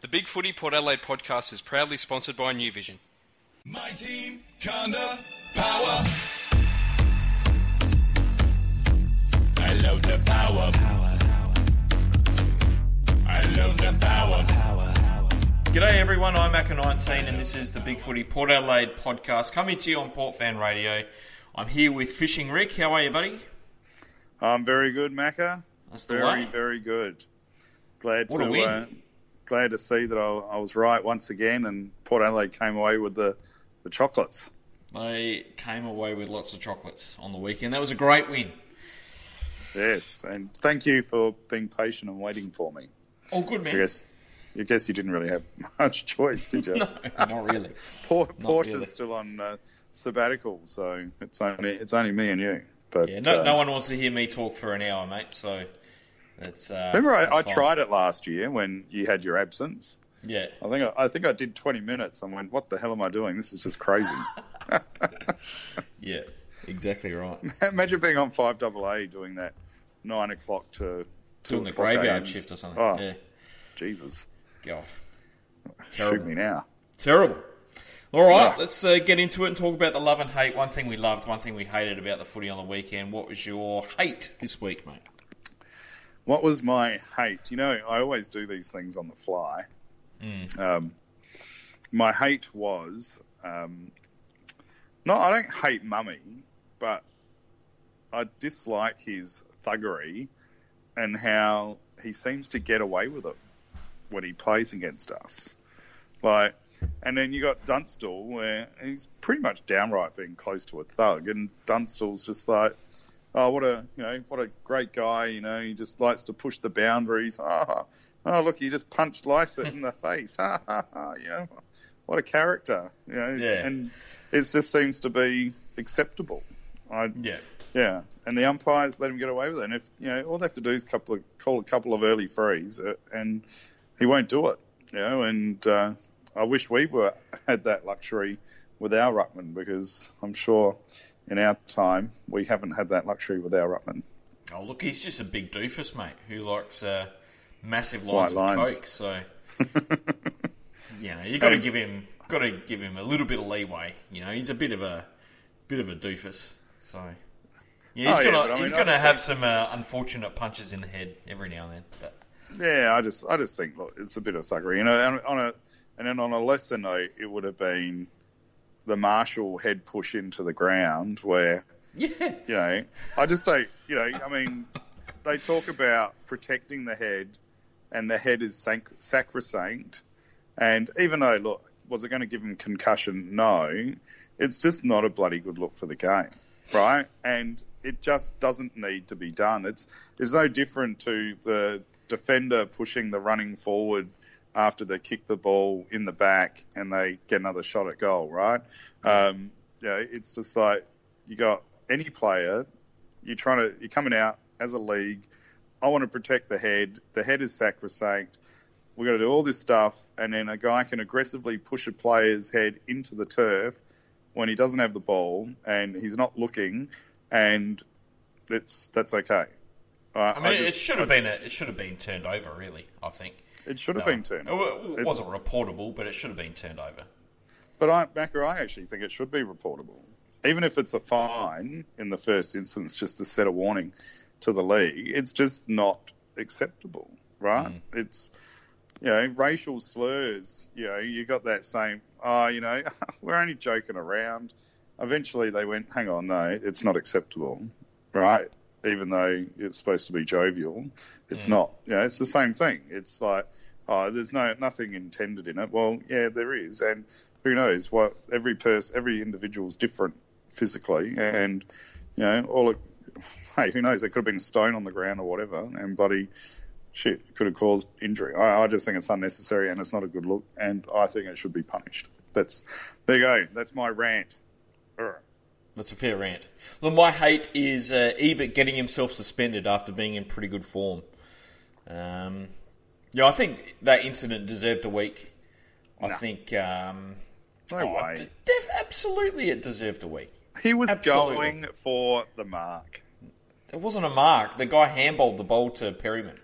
The Big Footy Port Adelaide podcast is proudly sponsored by New Vision. My team, Conda, power. I love the power. Power. I love the power. power. G'day everyone, I'm Macca19 and this is the Big Footy Port Adelaide podcast coming to you on Port Fan Radio. I'm here with Fishing Rick. How are you, buddy? I'm very good, Macca. That's the Very, way. very good. Glad What a to win. uh, glad to see that I, I was right once again, and Port Adelaide came away with the, the chocolates. They came away with lots of chocolates on the weekend. That was a great win. Yes, and thank you for being patient and waiting for me. Oh, good I man. guess, I guess you didn't really have much choice, did you? No, not really. Por- Portia's really. still on uh, sabbatical, so it's only it's only me and you. But Yeah, no, uh, no one wants to hear me talk for an hour, mate. So that's. Uh, Remember, I, I tried it last year when you had your absence. Yeah, I think I, I think I did 20 minutes. I went, "What the hell am I doing? This is just crazy." yeah, exactly right. Imagine being on five double A doing that nine o'clock to Doing the graveyard shift or something. Oh, Yeah, Jesus! God, Shoot Terrible. me now. terrible. All right, let's uh, get into it and talk about the love and hate. One thing we loved, one thing we hated about the footy on the weekend. What was your hate this week, mate? What was my hate? You know, I always do these things on the fly. Mm. Um, my hate was um, no, I don't hate Mummy, but I dislike his thuggery and how he seems to get away with it when he plays against us. Like, and then you got Dunstall, where he's pretty much downright being close to a thug, and Dunstall's just like, oh, what a you know, what a great guy, you know, he just likes to push the boundaries. Ah, oh, look, he just punched Lycett in the face. Ha ha ha, you know, what a character, you know, Yeah. and it just seems to be acceptable. I, Yeah, yeah, and the umpires let him get away with it. And if you know, all they have to do is couple of, call a couple of early frees, uh, and he won't do it. You know, and uh, I wish we were had that luxury with our ruckman because I'm sure in our time we haven't had that luxury with our ruckman. Oh, look, he's just a big doofus, mate, who likes uh, massive White lines of lines. coke. So, you know, you got to give him, got to give him a little bit of leeway. You know, he's a bit of a, bit of a doofus. So, yeah, he's Oh, gonna, I mean, he's gonna have some uh, unfortunate punches in the head every now and then. But Yeah, I just I just think look, it's a bit of thuggery. You know, on a and then on a lesser note, it would have been the Marshall head push into the ground where yeah, you know, I just don't, you know, I mean, they talk about protecting the head, and the head is sanc- sacrosanct. And even though, look, was it going to give him concussion? No. It's just not a bloody good look for the game, right? And it just doesn't need to be done. It's it's no different to the defender pushing the running forward after they kick the ball in the back and they get another shot at goal, right? Um, know, it's just like you got any player, you're trying to, you're coming out as a league. I want to protect the head. The head is sacrosanct. We're going to do all this stuff, and then a guy can aggressively push a player's head into the turf when he doesn't have the ball and he's not looking, and it's that's okay. Uh, I mean, it just- should have been a, it should have been turned over. Really, I think It should have No. been turned. It, wa- it wasn't reportable, but it should have been turned over. But I, Macca, I actually think it should be reportable. Even if it's a fine in the first instance, just to set a warning to the league, it's just not acceptable, right? Mm. It's, you know, racial slurs, you know, you got that same, oh, you know, we're only joking around. Eventually they went, hang on, no, it's not acceptable, right? Even though it's supposed to be jovial, it's mm. not. You know, it's the same thing. It's like, oh, there's no nothing intended in it. Well, yeah, there is, and who knows what every person, every individual is different physically, and you know, all it, hey, who knows? There could have been a stone on the ground or whatever, and bloody shit could have caused injury. I, I just think it's unnecessary and it's not a good look, and I think it should be punished. That's there you go. That's my rant. Urgh. That's a fair rant. Look, my hate is uh, Ebert getting himself suspended after being in pretty good form. Um, yeah, I think that incident deserved a week. I No. think. Um, No oh, way. d- def- absolutely, it deserved a week. He was Absolutely. going for the mark. It wasn't a mark. The guy handballed the ball to Perryman.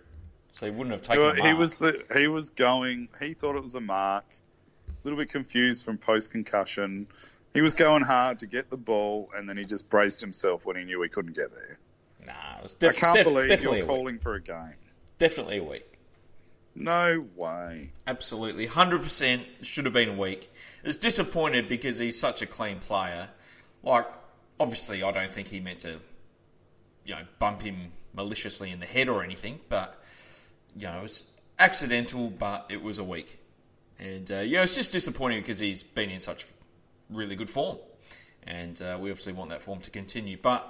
so he wouldn't have He taken. wa- he was he was going. He thought it was a mark. A little bit confused from post concussion. He was going hard to get the ball, and then he just braced himself when he knew he couldn't get there. Nah, it was I can't def- believe definitely you're week. calling for a game. Definitely a week. No way. Absolutely, hundred percent should have been a week. It's disappointed because he's such a clean player. Like, obviously, I don't think he meant to, you know, bump him maliciously in the head or anything. But you know, it was accidental, but it was a week, and uh, yeah, it's just disappointing because he's been in such really good form, and uh, we obviously want that form to continue. But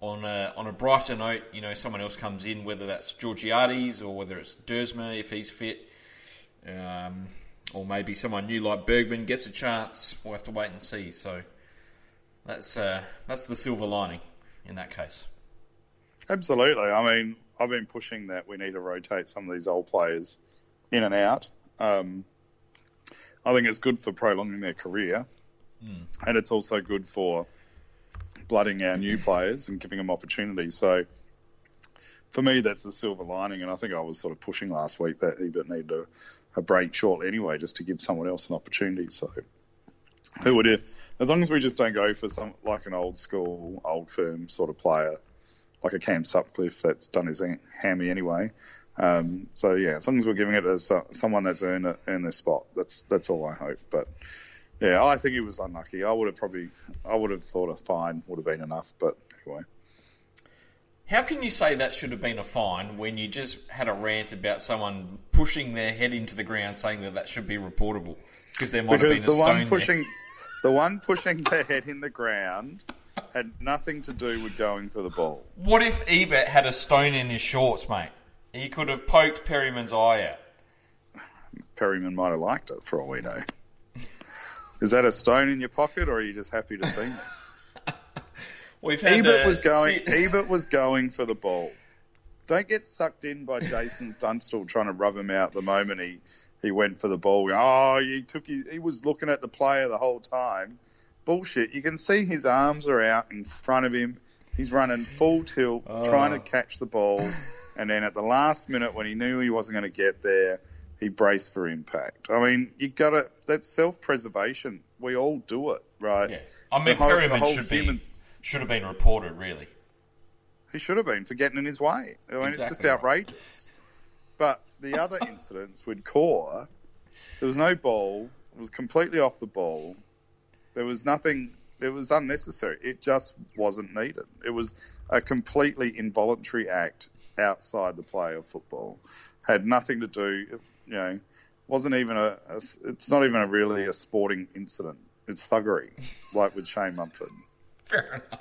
on a, on a brighter note, you know, someone else comes in, whether that's Georgiades or whether it's Duursma if he's fit, um, or maybe someone new like Bergman gets a chance. We'll have to wait and see. So that's uh, that's the silver lining in that case. Absolutely. I mean, I've been pushing that we need to rotate some of these old players in and out. Um, I think it's good for prolonging their career, and it's also good for blooding our new players and giving them opportunities. So, for me, that's the silver lining. And I think I was sort of pushing last week that Ebert needed a, a break shortly anyway, just to give someone else an opportunity. So, who would it? As long as we just don't go for some like an old school, old firm sort of player, like a Cam Sutcliffe that's done his hammy anyway. Um, so yeah, as long as we're giving it as uh, someone that's earned it, earned their spot, that's that's all I hope. But yeah, I think he was unlucky. I would have probably, I would have thought a fine would have been enough. But anyway, How can you say that should have been a fine when you just had a rant about someone pushing their head into the ground, saying that that should be reportable because there might because have the been a stone one there. pushing, the one pushing their head in the ground had nothing to do with going for the ball. What if Ebert had a stone in his shorts, mate? He could have poked Perryman's eye out. Perryman might have liked it for all we know. Is that a stone in your pocket, or are you just happy to see me? We've had Ebert was going. Ebert was going for the ball. Don't get sucked in by Jason Dunstall trying to rub him out the moment he, he went for the ball. Oh, he took. His, he was looking at the player the whole time. Bullshit. You can see his arms are out in front of him. He's running full tilt, trying to ah. catch the ball, and then at the last minute, when he knew he wasn't going to get there, he braced for impact. I mean, you got to. That's self-preservation. We all do it, right? Yeah. I mean, whole- Perryman should be should have been reported. Really, He should have been for getting in his way. I mean, it's just Exactly right. outrageous. But the other incidents with Core, there was no ball. It was completely off the ball. There was nothing. It was unnecessary. It just wasn't needed. It was a completely involuntary act outside the play of football. Had nothing to do. You know, wasn't even a. a it's not even a really a sporting incident. It's thuggery, like with Shane Mumford. fair enough.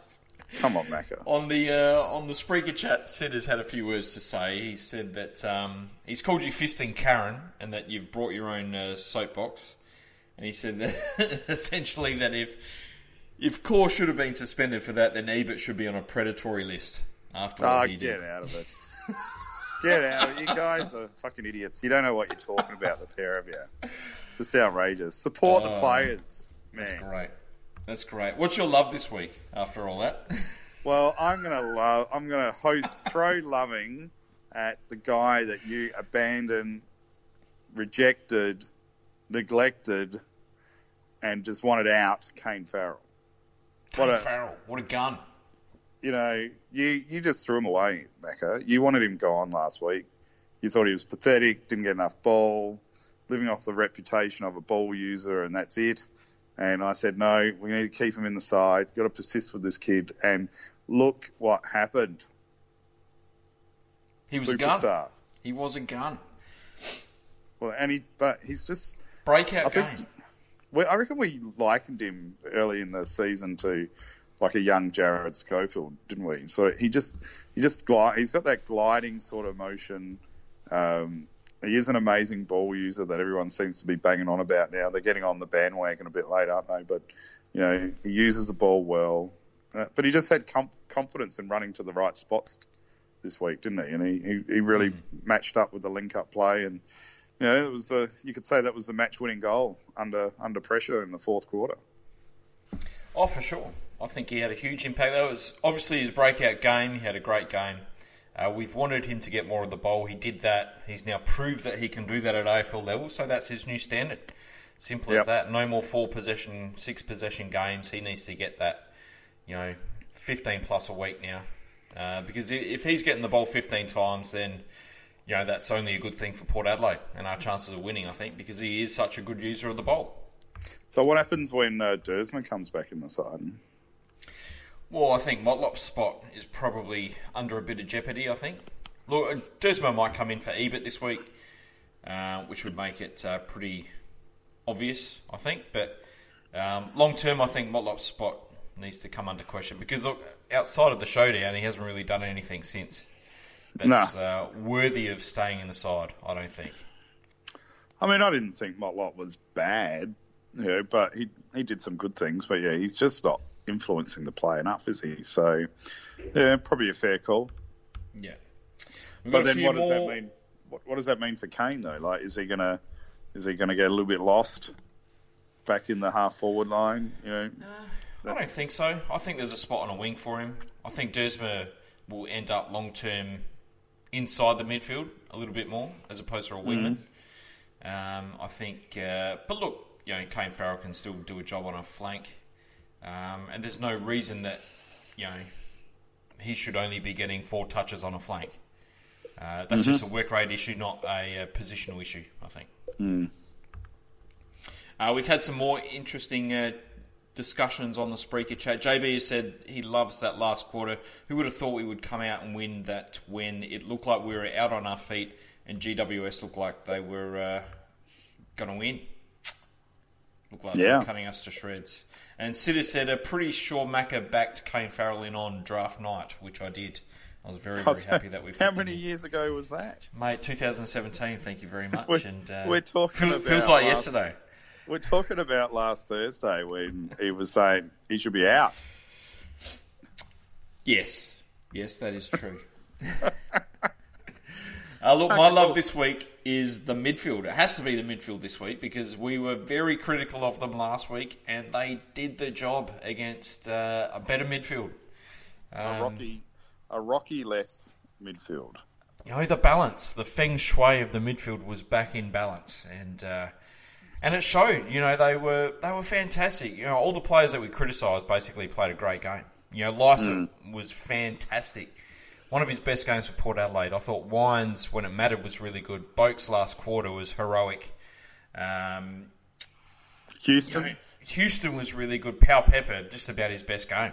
Come on, Macca. On the uh, on the Spreaker chat, Sid has had a few words to say. He said that um, he's called you fisting Karen, and that you've brought your own uh, soapbox. And he said that essentially that if if Core should have been suspended for that, then Ebert should be on a predatory list after what Ah, he did. get out of it. Get out. You guys are fucking idiots. You don't know what you're talking about, the pair of you. Just outrageous. Support the Oh, players, That's great. That's great. What's your love this week after all that? Well, I'm gonna love. I'm gonna host throw loving at the guy that you abandoned, rejected, neglected, and just wanted out, Kane Farrell. What a- Farrell, what a gun. You know, you you just threw him away, Macca. You wanted him gone last week. You thought he was pathetic, didn't get enough ball, living off the reputation of a ball user, and that's it. And I said, no, we need to keep him in the side. Got to persist with this kid. And look what happened. He was a gun. He was a gun. Well, and he, but he's just. Breakout I game. Well, I reckon we likened him early in the season to like a young Jared Schofield, didn't we? So he just he just glide, he's got that gliding sort of motion. Um, he is an amazing ball user that everyone seems to be banging on about now. They're getting on the bandwagon a bit late, aren't they? But you know he uses the ball well. Uh, but he just had com- confidence in running to the right spots this week, didn't he? And he, he, he really matched up with the link up play and. You know, it was a, you could say that was the match-winning goal under under pressure in the fourth quarter. Oh, for sure. I think he had a huge impact. That was obviously his breakout game. He had a great game. Uh, we've wanted him to get more of the ball. He did that. He's now proved that he can do that at AFL level, so that's his new standard. Simple as that. No more four possession, six possession games. He needs to get that, you know, 15 plus a week now. Uh, because if he's getting the ball 15 times, then, you know, that's only a good thing for Port Adelaide and our chances of winning, I think, because he is such a good user of the ball. So what happens when uh, comes back in the side? Well, I think Motlop's spot is probably under a bit of jeopardy, I think. Look, uh, Dersmo might come in for Ebert this week, uh, which would make it uh, pretty obvious, I think. But um, long term, I think Motlop's spot needs to come under question because, look, outside of the showdown, he hasn't really done anything since that's uh, worthy of staying in the side, I don't think. I mean, I didn't think Motlop was bad, you know, but he he did some good things. But yeah, he's just not influencing the play enough, is he? So yeah, probably a fair call. Yeah. We've But then, what does that mean? What, what does that mean for Kane though? Like, is he gonna is he gonna get a little bit lost back in the half forward line? You know, I don't think so. I think there's a spot on a wing for him. I think Duursma will end up long term inside the midfield a little bit more as opposed to a wingman. Um, I think, uh, but look, you know, Kane Farrell can still do a job on a flank, um, and there's no reason that you know he should only be getting four touches on a flank. Uh, that's just a work rate issue, not a, uh positional issue. I think. Uh, we've had some more interesting uh, discussions on the Spreaker chat. JB has said he loves that last quarter. Who would have thought we would come out and win that when it looked like we were out on our feet and GWS looked like they were uh, going to win? Like Yeah. cutting us to shreds. And has said, a pretty sure Macca backed Kane Farrell in on draft night, which I did. I was very, very happy that we How many years ago was that? Mate, 2017, thank you very much. We're- and uh, we're talking feel- feels like last- yesterday. We're talking about last Thursday when he was saying he should be out. Yes, yes, that is true. uh, look, my love this week is the midfield. It has to be the midfield this week because we were very critical of them last week, and they did the job against uh, a better midfield. A Um, rocky, a rocky less midfield. you know the balance, the feng shui of the midfield was back in balance, and uh, and it showed. You know they were they were fantastic. You know all the players that we criticised basically played a great game. You know Lycett was fantastic. One of his best games for Port Adelaide. I thought Wines, when it mattered, was really good. Boak's last quarter was heroic. Um, Houston. you know, Houston was really good. Powell Pepper, just about his best game.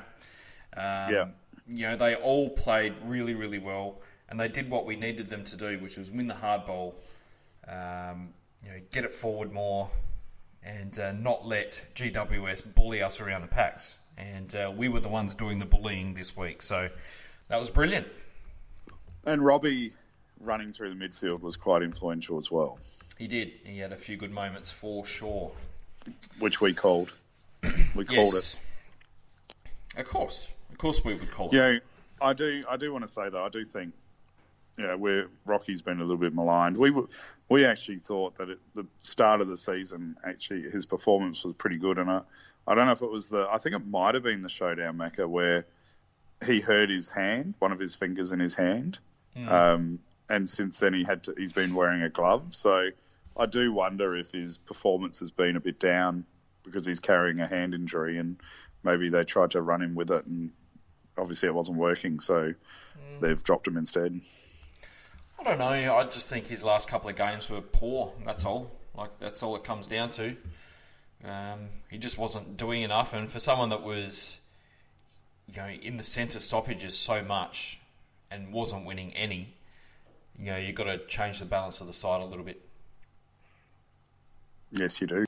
Um, Yeah. You know, they all played really, really well, and they did what we needed them to do, which was win the hard ball, um, you know, get it forward more, and uh, not let GWS bully us around the packs. And uh, we were the ones doing the bullying this week, so that was brilliant. And Robbie running through the midfield was quite influential as well, He did. He had a few good moments for sure. which we called. We called it. Of course. Of course we would call it. You know, I do. I do want to say though, I do think, yeah, where Rocky's been a little bit maligned. We were, we actually thought that at the start of the season, actually, his performance was pretty good, and I, I don't know if it was the. I think it might have been the showdown Macca where he hurt his hand, one of his fingers in his hand, um, and since then he had to. He's been wearing a glove, so I do wonder if his performance has been a bit down because he's carrying a hand injury, and maybe they tried to run him with it, and obviously it wasn't working, so they've dropped him instead. I don't know. I just think his last couple of games were poor. That's all. Like that's all it comes down to. Um, he just wasn't doing enough, and for someone that was, you know, in the centre stoppages so much and wasn't winning any, you know, you've got to change the balance of the side a little bit. Yes, you do.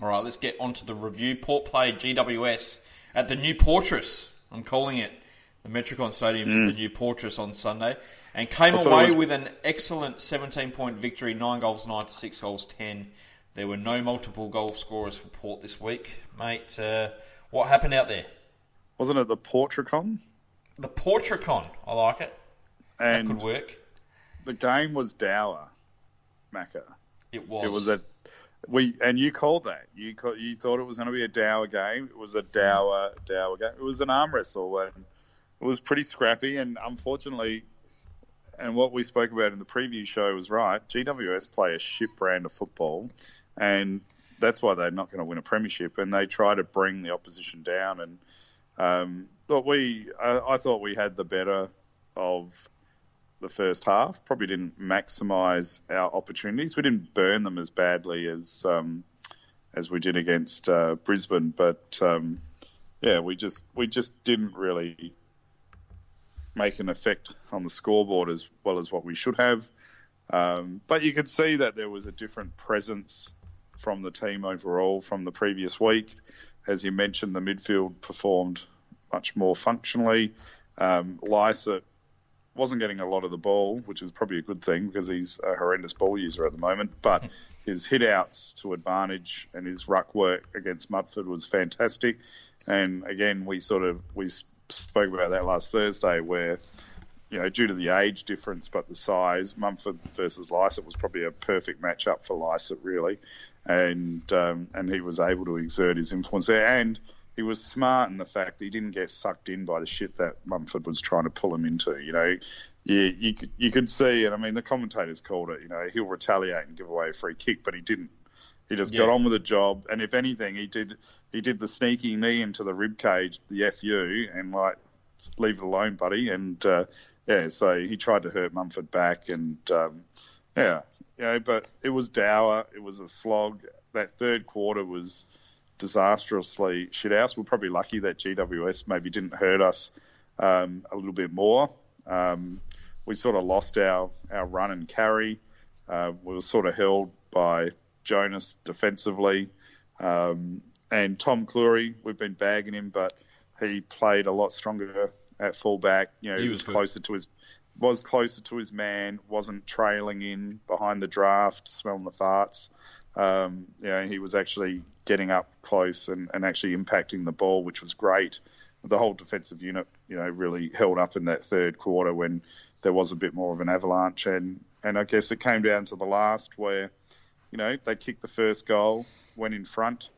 All right, let's get on to the review. Port played GWS at the New Portress. I'm calling it. The Metricon Stadium is the new Portress on Sunday. And came I thought it away was- with an excellent 17 point victory 9 goals 9 to 6 goals 10. There were no multiple goal scorers for Port this week. Mate, uh, what happened out there? Wasn't it the Portricon? The Portricon. I like it. That could work. the game was dour, Macca. It was. It was a we and you called that. You call, you thought it was going to be a dour game. It was a dour dour game. It was an arm wrestle and it was pretty scrappy. And unfortunately, and what we spoke about in the preview show was right. GWS play a shit brand of football, and that's why they're not going to win a premiership. And they try to bring the opposition down. And um, look, we I, I thought we had the better of the first half. Probably didn't maximise our opportunities. We didn't burn them as badly as um, as we did against uh, Brisbane, but um, yeah, we just we just didn't really make an effect on the scoreboard as well as what we should have. Um, but you could see that there was a different presence from the team overall from the previous week. As you mentioned, the midfield performed much more functionally. Um, wasn't getting a lot of the ball, which is probably a good thing because he's a horrendous ball user at the moment. But his hit outs to advantage and his ruck work against Mumford was fantastic. And again, we sort of we spoke about that last Thursday, where you know due to the age difference but the size, Mumford versus Lycett was probably a perfect matchup for Lycett, really, and um, and he was able to exert his influence there and. He was smart in the fact that he didn't get sucked in by the shit that Mumford was trying to pull him into. You know, you, you, could- you could see, and I mean, the commentators called it, you know, he'll retaliate and give away a free kick, but he didn't. He just got on with the job, and if anything, he did he did the sneaky knee into the rib cage, the fu, and like leave it alone, buddy. And uh, yeah, so he tried to hurt Mumford back, and um, yeah, you know, but it was dour. It was a slog. That third quarter was disastrously shit house. We're probably lucky that GWS maybe didn't hurt us um, a little bit more. Um, we sort of lost our, our run and carry. Uh, we were sort of held by Jonas defensively. Um, and Tom Clurey, we've been bagging him, but he played a lot stronger at fullback. You know, He he, was was closer to his was closer to his man, wasn't trailing in behind the draft, smelling the farts. Um, you know, he was actually getting up close and, and actually impacting the ball, which was great. The whole defensive unit, you know, really held up in that third quarter when there was a bit more of an avalanche. And, and I guess it came down to the last where, you know, they kicked the first goal, went in front.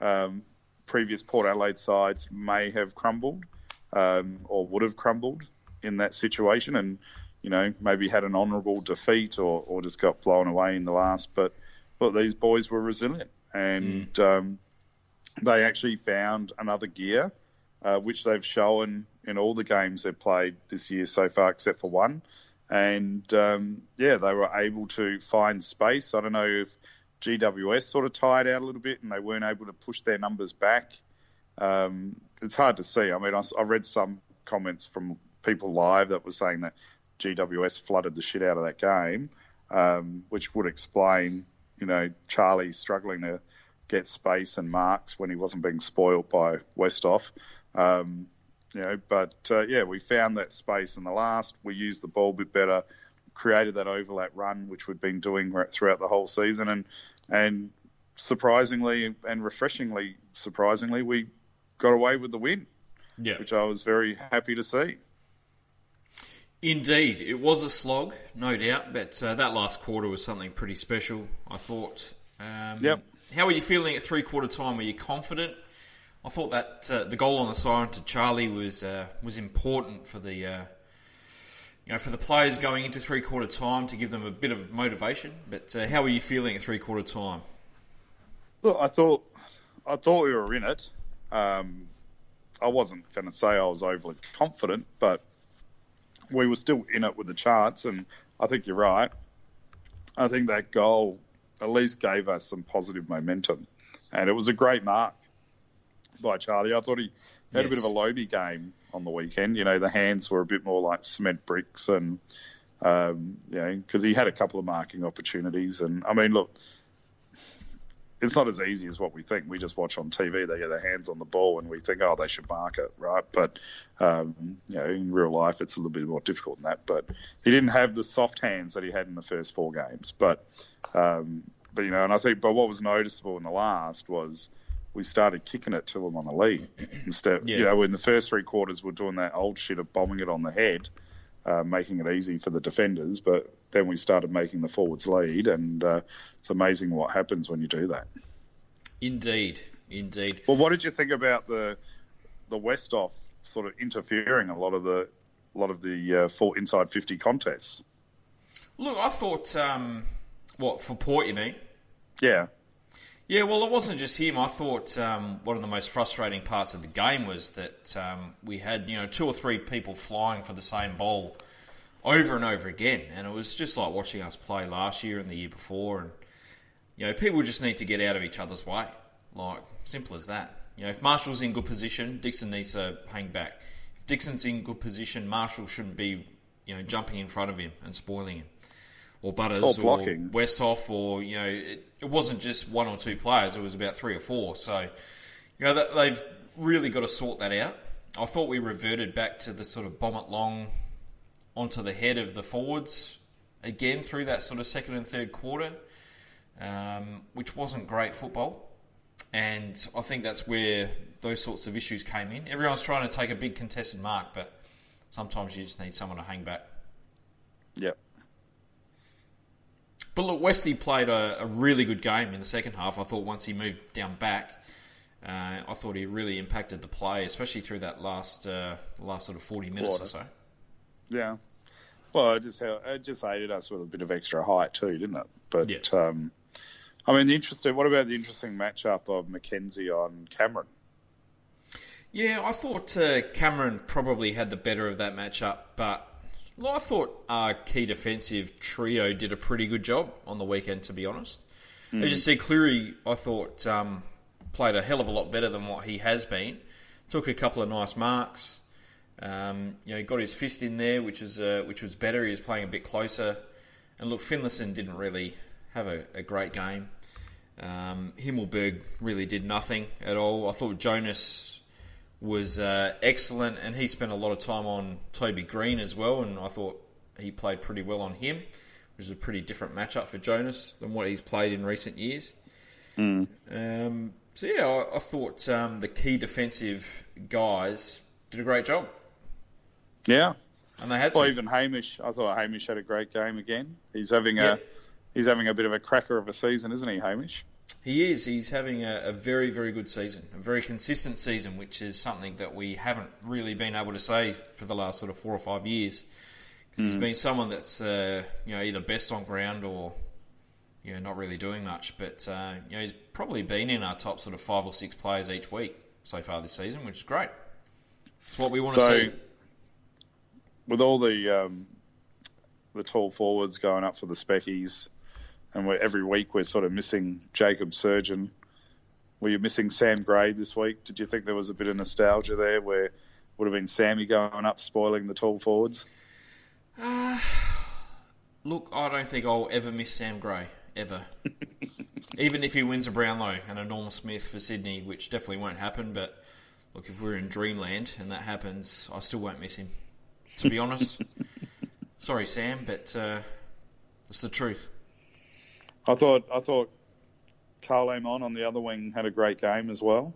Um, previous Port Adelaide sides may have crumbled um, or would have crumbled in that situation and, you know, maybe had an honourable defeat or, or just got blown away in the last. But, but these boys were resilient and um, they actually found another gear, uh, which they've shown in all the games they've played this year so far, except for one. And um, yeah, they were able to find space. I don't know if GWS sort of tired out a little bit and they weren't able to push their numbers back. Um, it's hard to see. I mean, I read some comments from people live that were saying that GWS flooded the shit out of that game, um, which would explain, you know, Charlie struggling to get space and marks when he wasn't being spoilt by Westhoff. Um, you know, but uh, yeah, we found that space in the last. We used the ball a bit better, created that overlap run, which we'd been doing throughout the whole season, and and surprisingly and refreshingly, surprisingly, we got away with the win, Yeah. which I was very happy to see. Indeed, it was a slog, no doubt, but uh, that last quarter was something pretty special, I thought. Um, Yep. How were you feeling at three quarter time? Were you confident? I thought that uh, the goal on the siren to Charlie was uh, was important for the uh, you know for the players going into three quarter time to give them a bit of motivation. But uh, how were you feeling at three quarter time? Look, I thought I thought we were in it. Um, I wasn't going to say I was overly confident, but we were still in it with the chance, and I think you're right. I think that goal at least gave us some positive momentum, and it was a great mark by Charlie. I thought he had a bit of a Lobe game on the weekend. You know, the hands were a bit more like cement bricks, and um, you know, because he had a couple of marking opportunities. And I mean, look, it's not as easy as what we think. We just watch on TV; they get their hands on the ball, and we think, oh, they should mark it, right? But um, you know, in real life, it's a little bit more difficult than that. But he didn't have the soft hands that he had in the first four games. But um, but you know, and I think, but what was noticeable in the last was we started kicking it to him on the lead instead. Yeah. You know, in the first three quarters, we're doing that old shit of bombing it on the head, uh, making it easy for the defenders. But then we started making the forwards lead, and uh, it's amazing what happens when you do that. Indeed, indeed. Well, what did you think about the the Westhoff sort of interfering a lot of the a lot of the uh, full inside fifty contests? Look, I thought, um, what for Port? You mean? Yeah. Yeah, well, it wasn't just him. I thought um, one of the most frustrating parts of the game was that um, we had you know two or three people flying for the same ball over and over again, and it was just like watching us play last year and the year before. And you know, people just need to get out of each other's way, like simple as that. You know, if Marshall's in good position, Dixon needs to hang back. If Dixon's in good position, Marshall shouldn't be you know jumping in front of him and spoiling him or Butters Or blocking. Westhoff, or you know, it, it wasn't just one or two players; it was about three or four. So, you know, they've really got to sort that out. I thought we reverted back to the sort of bomb it long onto the head of the forwards again through that sort of second and third quarter, um, which wasn't great football. And I think that's where those sorts of issues came in. Everyone's trying to take a big contested mark, but sometimes you just need someone to hang back. Yep. But look, Westy played a, a really good game in the second half. I thought once he moved down back, uh, I thought he really impacted the play, especially through that last uh, last sort of forty minutes or so. Yeah. Well, it just it just aided us with a bit of extra height too, didn't it? But Yeah. um, I mean, the interesting. What about the interesting matchup of McKenzie on Cameron? Yeah, I thought uh, Cameron probably had the better of that matchup, but well, I thought our key defensive trio did a pretty good job on the weekend, to be honest. As you see, Clurey, I thought um, played a hell of a lot better than what he has been. Took a couple of nice marks. Um, you know, he got his fist in there, which is uh, which was better. He was playing a bit closer. And look, Finlayson didn't really have a, a great game. Um, Himmelberg really did nothing at all. I thought Jonas was uh, excellent, and he spent a lot of time on Toby Greene as well, and I thought he played pretty well on him, which is a pretty different matchup for Jonas than what he's played in recent years. Um, so yeah, I, I thought um, the key defensive guys did a great job, Yeah. and they had to. Even Hamish. I thought Hamish had a great game again. He's having Yeah. a he's having a bit of a cracker of a season, isn't he, Hamish? He is. He's having a, a very, very good season, a very consistent season, which is something that we haven't really been able to say for the last sort of four or five years. 'Cause He's been someone that's uh, you know either best on ground or you know not really doing much. But uh, you know he's probably been in our top sort of five or six players each week so far this season, which is great. It's what we want to So, see. With all the um, the tall forwards going up for the speckies, and we're, every week we're sort of missing Jacob Surgeon. Were you missing Sam Gray this week? Did you think there was a bit of nostalgia there where it would have been Sammy going up spoiling the tall forwards? Look, I don't think I'll ever miss Sam Gray ever. Even if he wins a Brownlow and a Norm Smith for Sydney, which definitely won't happen. But look, if we're in dreamland and that happens, I still won't miss him. To be honest, sorry Sam, but uh, it's the truth. I thought I thought Karl Amon on the other wing had a great game as well.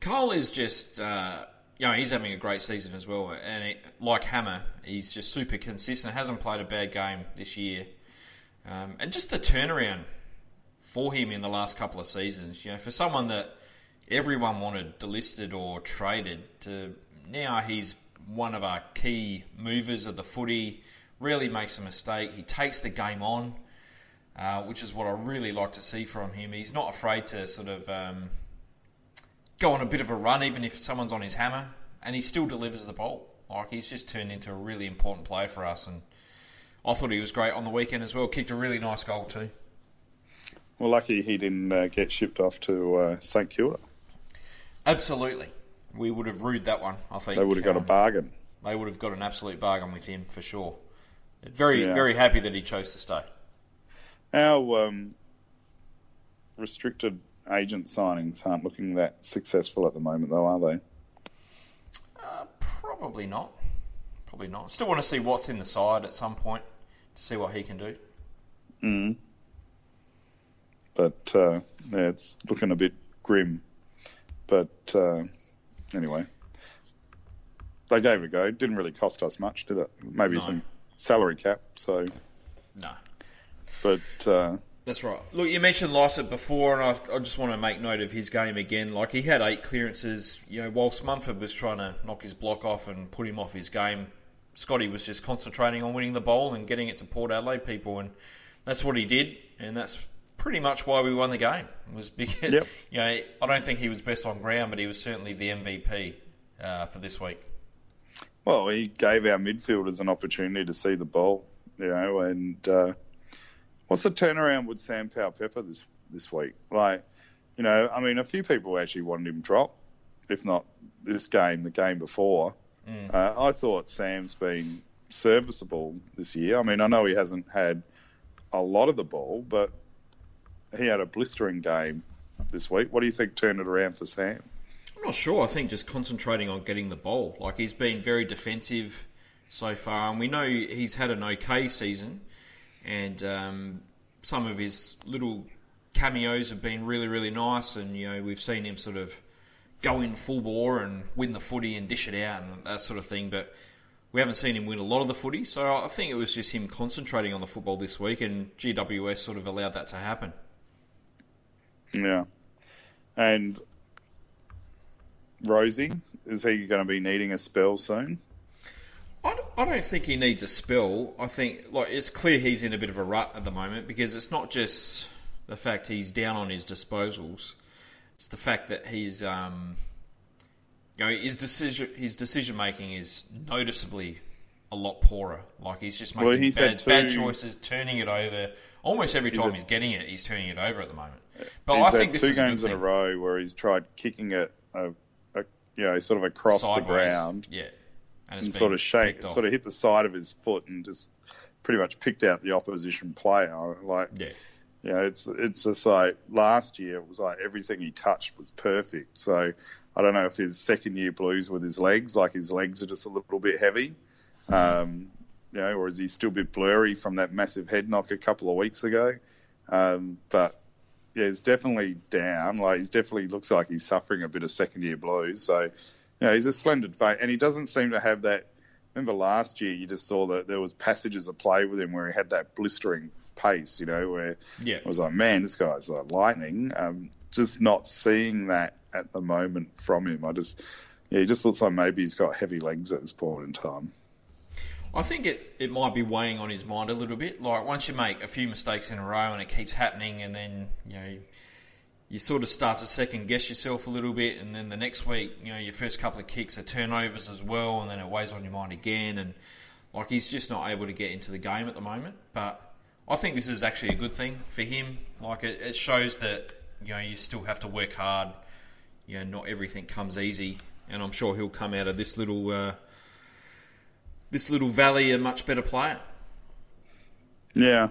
Cole is just, uh, you know, he's having a great season as well. And it, like Hammer, he's just super consistent. Hasn't played a bad game this year. Um, and just the turnaround for him in the last couple of seasons, you know, for someone that everyone wanted delisted or traded to now he's one of our key movers of the footy, really makes a mistake. He takes the game on, uh, which is what I really like to see from him. He's not afraid to sort of um, go on a bit of a run, even if someone's on his hammer, and he still delivers the ball. Like he's just turned into a really important player for us, and I thought he was great on the weekend as well. Kicked a really nice goal too. Well, lucky he didn't uh, get shipped off to uh, St Kilda. Absolutely, we would have rued that one. I think They would have got a Um, bargain. They would have got an absolute bargain with him for sure. Very, Yeah. very happy that he chose to stay. Our um, restricted agent signings aren't looking that successful at the moment, though, are they? Uh, probably not. Probably not. Still want to see what's in the side at some point to see what he can do. Mm. But uh, yeah, it's looking a bit grim. But uh, anyway, they gave it a go. It didn't really cost us much, did it? Maybe No. some salary cap. So, No. but uh, That's right. Look, you mentioned Lycett before, and I, I just want to make note of his game again. Like he had eight clearances. You know, whilst Mumford was trying to knock his block off and put him off his game, Scotty was just concentrating on winning the bowl and getting it to Port Adelaide people, and that's what he did, and that's pretty much why we won the game. Was because Yep. you know I don't think he was best on ground, but he was certainly the MVP uh, for this week. Well, he gave our midfielders an opportunity to see the ball, you know, and uh, what's the turnaround with Sam Powell Pepper this this week? Like, you know, I mean, a few people actually wanted him drop, if not this game, the game before. Uh, I thought Sam's been serviceable this year. I mean, I know he hasn't had a lot of the ball, but he had a blistering game this week. What do you think turned it around for Sam? I'm not sure. I think just concentrating on getting the ball. Like he's been very defensive so far, and we know he's had an okay season, and um, some of his little cameos have been really, really nice. And you know, we've seen him sort of go in full bore and win the footy and dish it out and that sort of thing. But we haven't seen him win a lot of the footy, so I think it was just him concentrating on the football this week, and GWS sort of allowed that to happen. Yeah. And Rozee, is he going to be needing a spell soon? I don't- I don't think he needs a spell. I think like it's clear he's in a bit of a rut at the moment because it's not just the fact he's down on his disposals. It's the fact that he's um, you know his decision his decision making is noticeably a lot poorer. Like he's just making Well, he's bad, had bad choices, turning it over. Almost every time had- he's getting it, he's turning it over at the moment. But he's I think two games in a row where he's tried kicking it, a, a, you know, sort of across the ground yeah, and, it's and sort of shake, sort of hit the side of his foot and just pretty much picked out the opposition player. Like, yeah. you know, it's it's just like last year it was like everything he touched was perfect. So I don't know if his second year blues with his legs, like his legs are just a little bit heavy, um, you know, or is he still a bit blurry from that massive head knock a couple of weeks ago? Um, but yeah, he's definitely down. Like he's definitely looks like he's suffering a bit of second year blues. So, you know, he's a splendid face, and he doesn't seem to have that. Remember last year, you just saw that there was passages of play with him where he had that blistering pace. You know, where Yeah. I was like, man, this guy's like lightning. Um, just not seeing that at the moment from him. I just, yeah, he just looks like maybe he's got heavy legs at this point in time. I think it, it might be weighing on his mind a little bit. Like once you make a few mistakes in a row and it keeps happening, and then you know you sort of start to second guess yourself a little bit, and then the next week, you know, your first couple of kicks are turnovers as well, and then it weighs on your mind again, and like he's just not able to get into the game at the moment. But I think this is actually a good thing for him. Like it, it shows that you know you still have to work hard. You know, not everything comes easy, and I'm sure he'll come out of this little. Uh, this little valley a much better player. Yeah,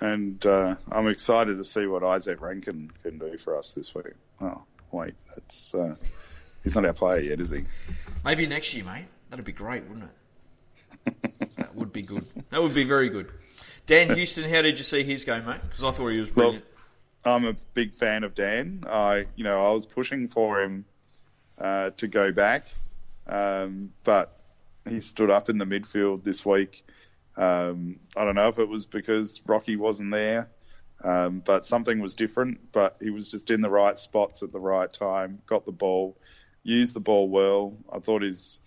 and uh, I'm excited to see what Isaac Rankine can do for us this week. Oh, wait, that's uh, he's not our player yet, is he? Maybe next year, mate. That'd be great, wouldn't it? that would be good. That would be very good. Dan Houston, how did you see his game, mate? Because I thought he was brilliant. Well, I'm a big fan of Dan. I, you know, I was pushing for him uh, to go back, um, but he stood up in the midfield this week. Um, I don't know if it was because Rocky wasn't there, um, but something was different. But he was just in the right spots at the right time, got the ball, used the ball well. I thought his.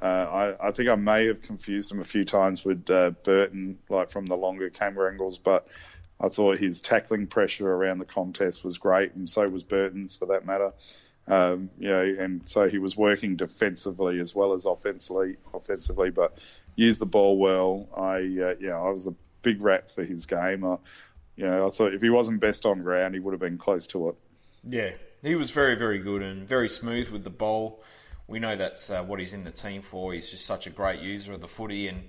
Uh, I, I think I may have confused him a few times with uh, Burton, like from the longer camera angles, but I thought his tackling pressure around the contest was great, and so was Burton's for that matter. Um, you know, and so he was working defensively as well as offensively. Offensively, but used the ball well. I uh, yeah, I was a big rat for his game. I, you know, I thought if he wasn't best on ground, he would have been close to it. Yeah, he was very, very good and very smooth with the ball. We know that's uh, what he's in the team for. He's just such a great user of the footy, and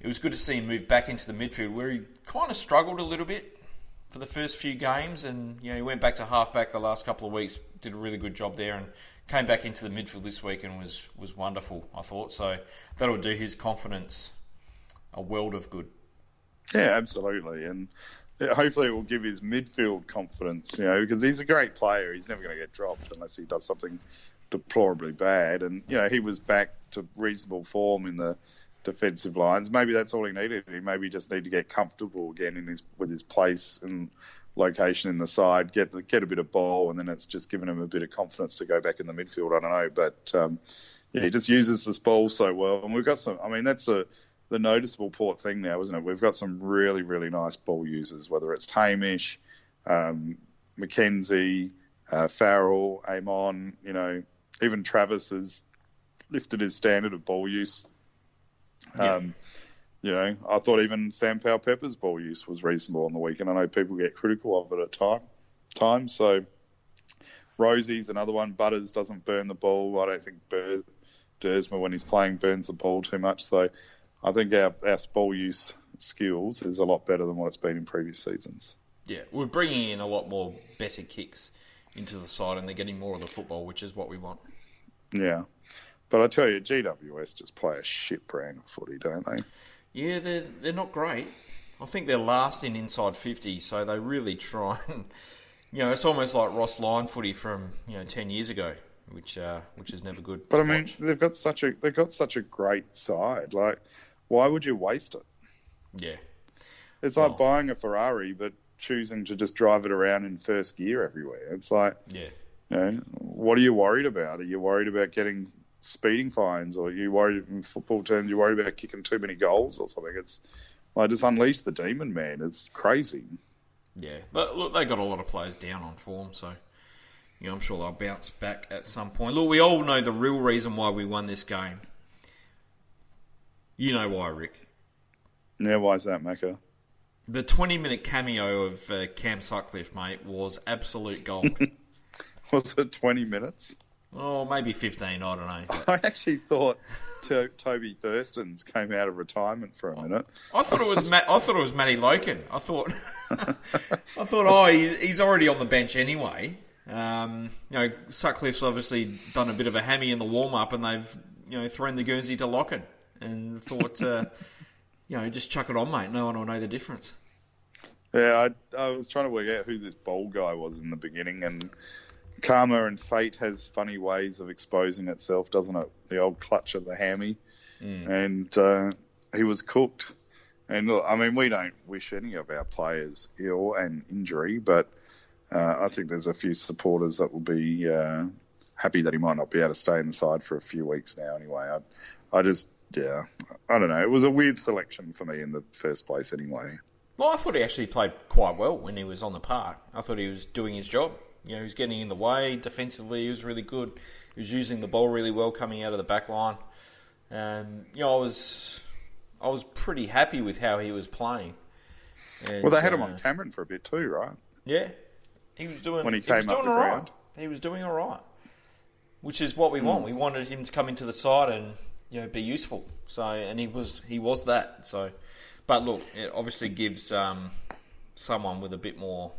it was good to see him move back into the midfield where he kind of struggled a little bit for the first few games, and you know he went back to halfback the last couple of weeks, did a really good job there, and came back into the midfield this week and was was wonderful. I thought so. That'll do his confidence a world of good. Yeah, absolutely, and hopefully it will give his midfield confidence. You know, because he's a great player. He's never going to get dropped unless he does something deplorably bad. And you know, he was back to reasonable form in the defensive lines. Maybe that's all he needed. He maybe just need to get comfortable again in his with his place and location in the side, get get a bit of ball, and then it's just given him a bit of confidence to go back in the midfield. I don't know, but um, yeah, he just uses this ball so well. And we've got some. I mean, that's a the noticeable port thing now, isn't it? We've got some really really nice ball users, whether it's Hamish, um, McKenzie, uh, Farrell, Amon. You know, even Travis has lifted his standard of ball use. Um, you know, I thought even Sam Powell Pepper's ball use was reasonable on the weekend. I know people get critical of it at time times. So Rozee's another one. Butters doesn't burn the ball. I don't think Bur- Duursma, when he's playing, burns the ball too much. So I think our, our ball use skills is a lot better than what it's been in previous seasons. Yeah, we're bringing in a lot more better kicks into the side, and they're getting more of the football, which is what we want. Yeah. But I tell you, GWS just play a shit brand of footy, don't they? Yeah, they're they're not great. I think they're last in inside fifty, so they really try and you know it's almost like Ross Lyon footy from you know ten years ago, which uh, which is never good. But I mean, watch. they've got such a they've got such a great side. Like, why would you waste it? yeah, It's like Well- buying a Ferrari, but choosing to just drive it around in first gear everywhere. It's like, yeah, you know, what are you worried about? Are you worried about getting speeding fines, or you worry in football terms? You worry about kicking too many goals or something? It's like just unleash the demon, man. It's crazy. yeah. But look, they got a lot of players down on form, so you know I'm sure they'll bounce back at some point. Look, we all know the real reason why we won this game. You know why, Rick? Now, why is that, Macca? The 20 minute cameo of uh, Cam Sutcliffe, mate, was absolute gold. Was it 20 minutes? Oh, maybe 15, I don't know. But I actually thought to- Toby Thurstans came out of retirement for a minute. I thought it was Matt, I thought it was Matty Lokan. I thought I thought oh he's, he's already on the bench anyway. Um, you know Sutcliffe's obviously done a bit of a hammy in the warm up, and they've you know thrown the Guernsey to Lokan, and thought uh, you know just chuck it on, mate. No one will know the difference. Yeah, I, I was trying to work out who this bowl guy was in the beginning, and Karma and Fate has funny ways of exposing itself, doesn't it? The old clutch of the hammy, and uh, he was cooked. And look, I mean, we don't wish any of our players ill and injury, but uh, I think there's a few supporters that will be uh, happy that he might not be able to stay in the side for a few weeks now. Anyway, I, I just, yeah, I don't know. It was a weird selection for me in the first place, anyway. Well, I thought he actually played quite well when he was on the park. I thought he was doing his job. You know, he was getting in the way defensively. He was really good. He was using the ball really well coming out of the back line. And you know, I was I was pretty happy with how he was playing. And, Well, they had him uh, on Cameron for a bit too, right? Yeah, he was doing When he was came up doing the all right. ground. He was doing all right, which is what we want. We wanted him to come into the side and you know be useful. So, and he was he was that. So, but look, it obviously gives um, someone with a bit more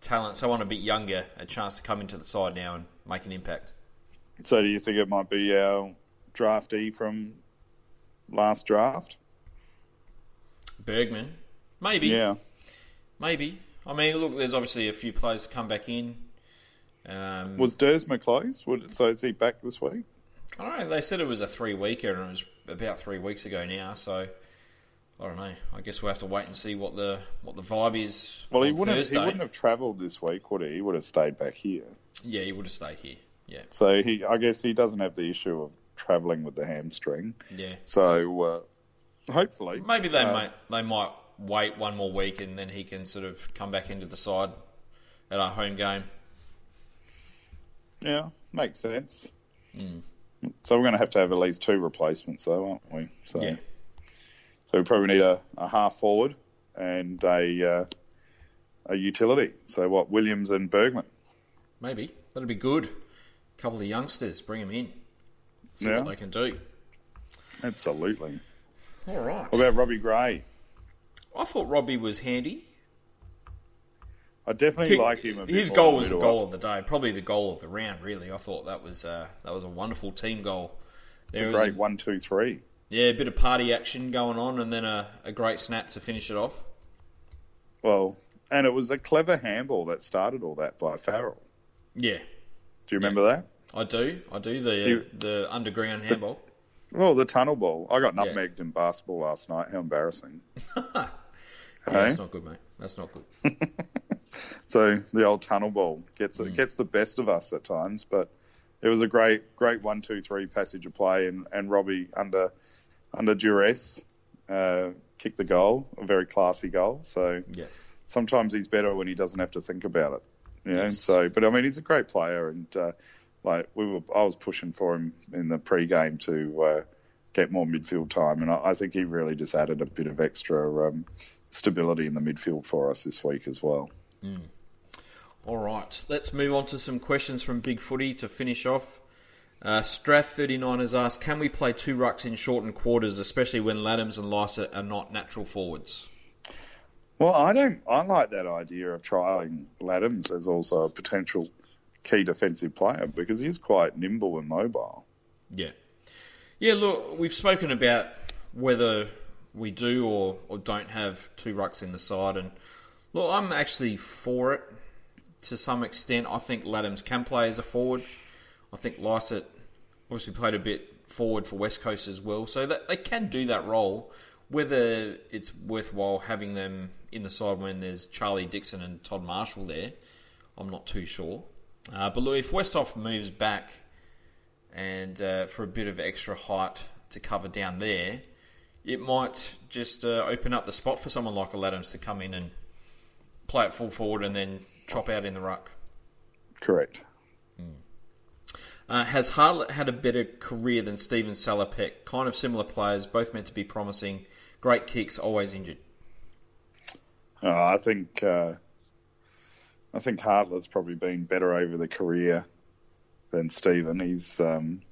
talent, someone a bit younger, a chance to come into the side now and make an impact. So, do you think it might be our draftee from last draft? Bergman, maybe, Yeah. maybe. I mean, look, there's obviously a few players to come back in. Um, Was Duursma close? Would, so, is he back this week? I don't know. They said it was a three weeker, and it was about three weeks ago now. So I don't know. I guess we'll have to wait and see what the what the vibe is. Well, he wouldn't. Thursday. He wouldn't have travelled this week, would he? He would have stayed back here. Yeah, he would have stayed here. Yeah, So he, I guess, he doesn't have the issue of travelling with the hamstring. yeah. So, uh, hopefully, Maybe they uh, might they might wait one more week, and then he can sort of come back into the side at our home game. Yeah, makes sense. Hmm. So we're going to have to have at least two replacements, though, aren't we? So, Yeah, so we probably need a, a half forward and a uh, a utility. So what? Williams and Bergman. maybe that'd be good. A couple of youngsters, bring them in, see Yeah. what they can do. Absolutely. All right. What about Robbie Gray? I thought Robbie was handy. I definitely Kick- like him. A bit His goal was the goal of the day, probably the goal of the round. Really, I thought that was uh, that was a wonderful team goal. There was Great a, one, two, three. Yeah, a bit of party action going on, and then a, a great snap to finish it off. Well, and it was a clever handball that started all that by Farrell. Yeah, Do you remember that? I do, I do the You- the underground handball. Well, the tunnel ball. I got Yeah. nutmegged in basketball last night. How embarrassing. Yeah, Hey? that's not good, mate. That's not good. So the old tunnel ball gets Mm. gets the best of us at times, but it was a great, great one, two, three passage of play, and, and Robbie under under duress uh, kicked the goal, a very classy goal. So Yeah. sometimes he's better when he doesn't have to think about it. You know, Yes. so but I mean he's a great player, and uh, like we were, I was pushing for him in the pre-game to uh, get more midfield time, and I, I think he really just added a bit of extra um, stability in the midfield for us this week as well. All right, let's move on to some questions from Big Footy to finish off. Uh, Strath39 has asked, can we play two rucks in shortened quarters, especially when Ladhams and Lycett are not natural forwards? Well, I don't. I like that idea of trialing Ladhams as also a potential key defensive player because he's quite nimble and mobile. Yeah. Yeah, look, we've spoken about whether we do or, or don't have two rucks in the side, and look, I'm actually for it to some extent. I think Ladhams can play as a forward. I think Lycett obviously played a bit forward for West Coast as well, so that they can do that role. Whether it's worthwhile having them in the side when there's Charlie Dixon and Todd Marshall there, I'm not too sure. Uh, but if Westhoff moves back and uh, for a bit of extra height to cover down there, it might just uh, open up the spot for someone like a Ladhams to come in and play it full forward and then chop out in the ruck. Correct. Uh, has Hartlett had a better career than Steven Salopek? Kind of similar players, both meant to be promising. Great kicks, always injured. Uh, I think uh, I think Hartlett's probably been better over the career than Stephen. He's um,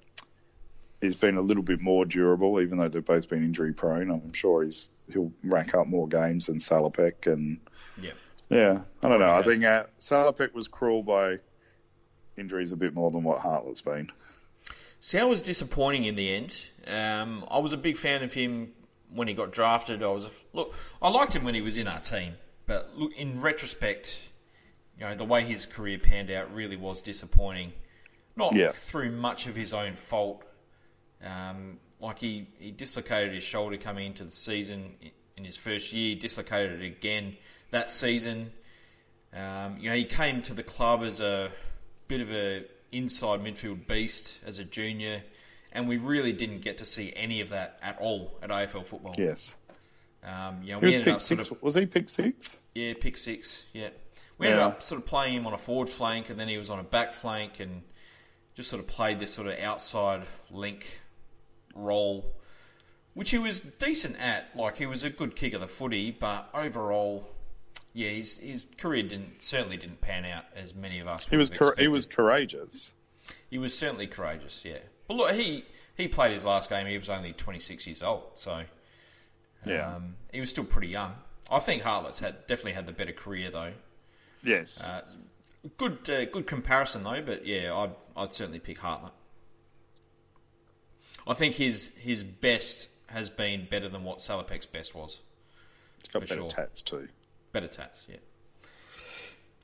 he's been a little bit more durable, even though they've both been injury prone. I'm sure he's he'll rack up more games than Salopek, and Yeah. yeah, I don't know. I think uh, Salopek was cruel by injuries a bit more than what Hartlett's been. Sal was disappointing in the end. Um, I was a big fan of him when he got drafted. I was a, look, I liked him when he was in our team, but look, in retrospect, you know the way his career panned out really was disappointing. Not Yeah. through much of his own fault. Um, like he, he dislocated his shoulder coming into the season in his first year. Dislocated it again that season. Um, you know, he came to the club as a bit of a inside midfield beast as a junior, and we really didn't get to see any of that at all at AFL football. Yes, Um, you know, he we was ended up sort six. of Was he pick six? yeah, pick six. Yeah, we ended up sort of playing him on a forward flank, and then he was on a back flank, and just sort of played this sort of outside link role, which he was decent at. Like he was a good kick of the footy, but overall, yeah, his his career didn't certainly didn't pan out as many of us. He would was he was courageous. He was certainly courageous, yeah. But look, he he played his last game. He was only 26 years old, so Yeah. um, he was still pretty young. I think Hartlett's had definitely had the better career though. yes. Uh, good uh, good comparison though, but yeah, I'd I'd certainly pick Hartlett. I think his his best has been better than what Salopek's best was. It's got better sure. tats too. Better yeah.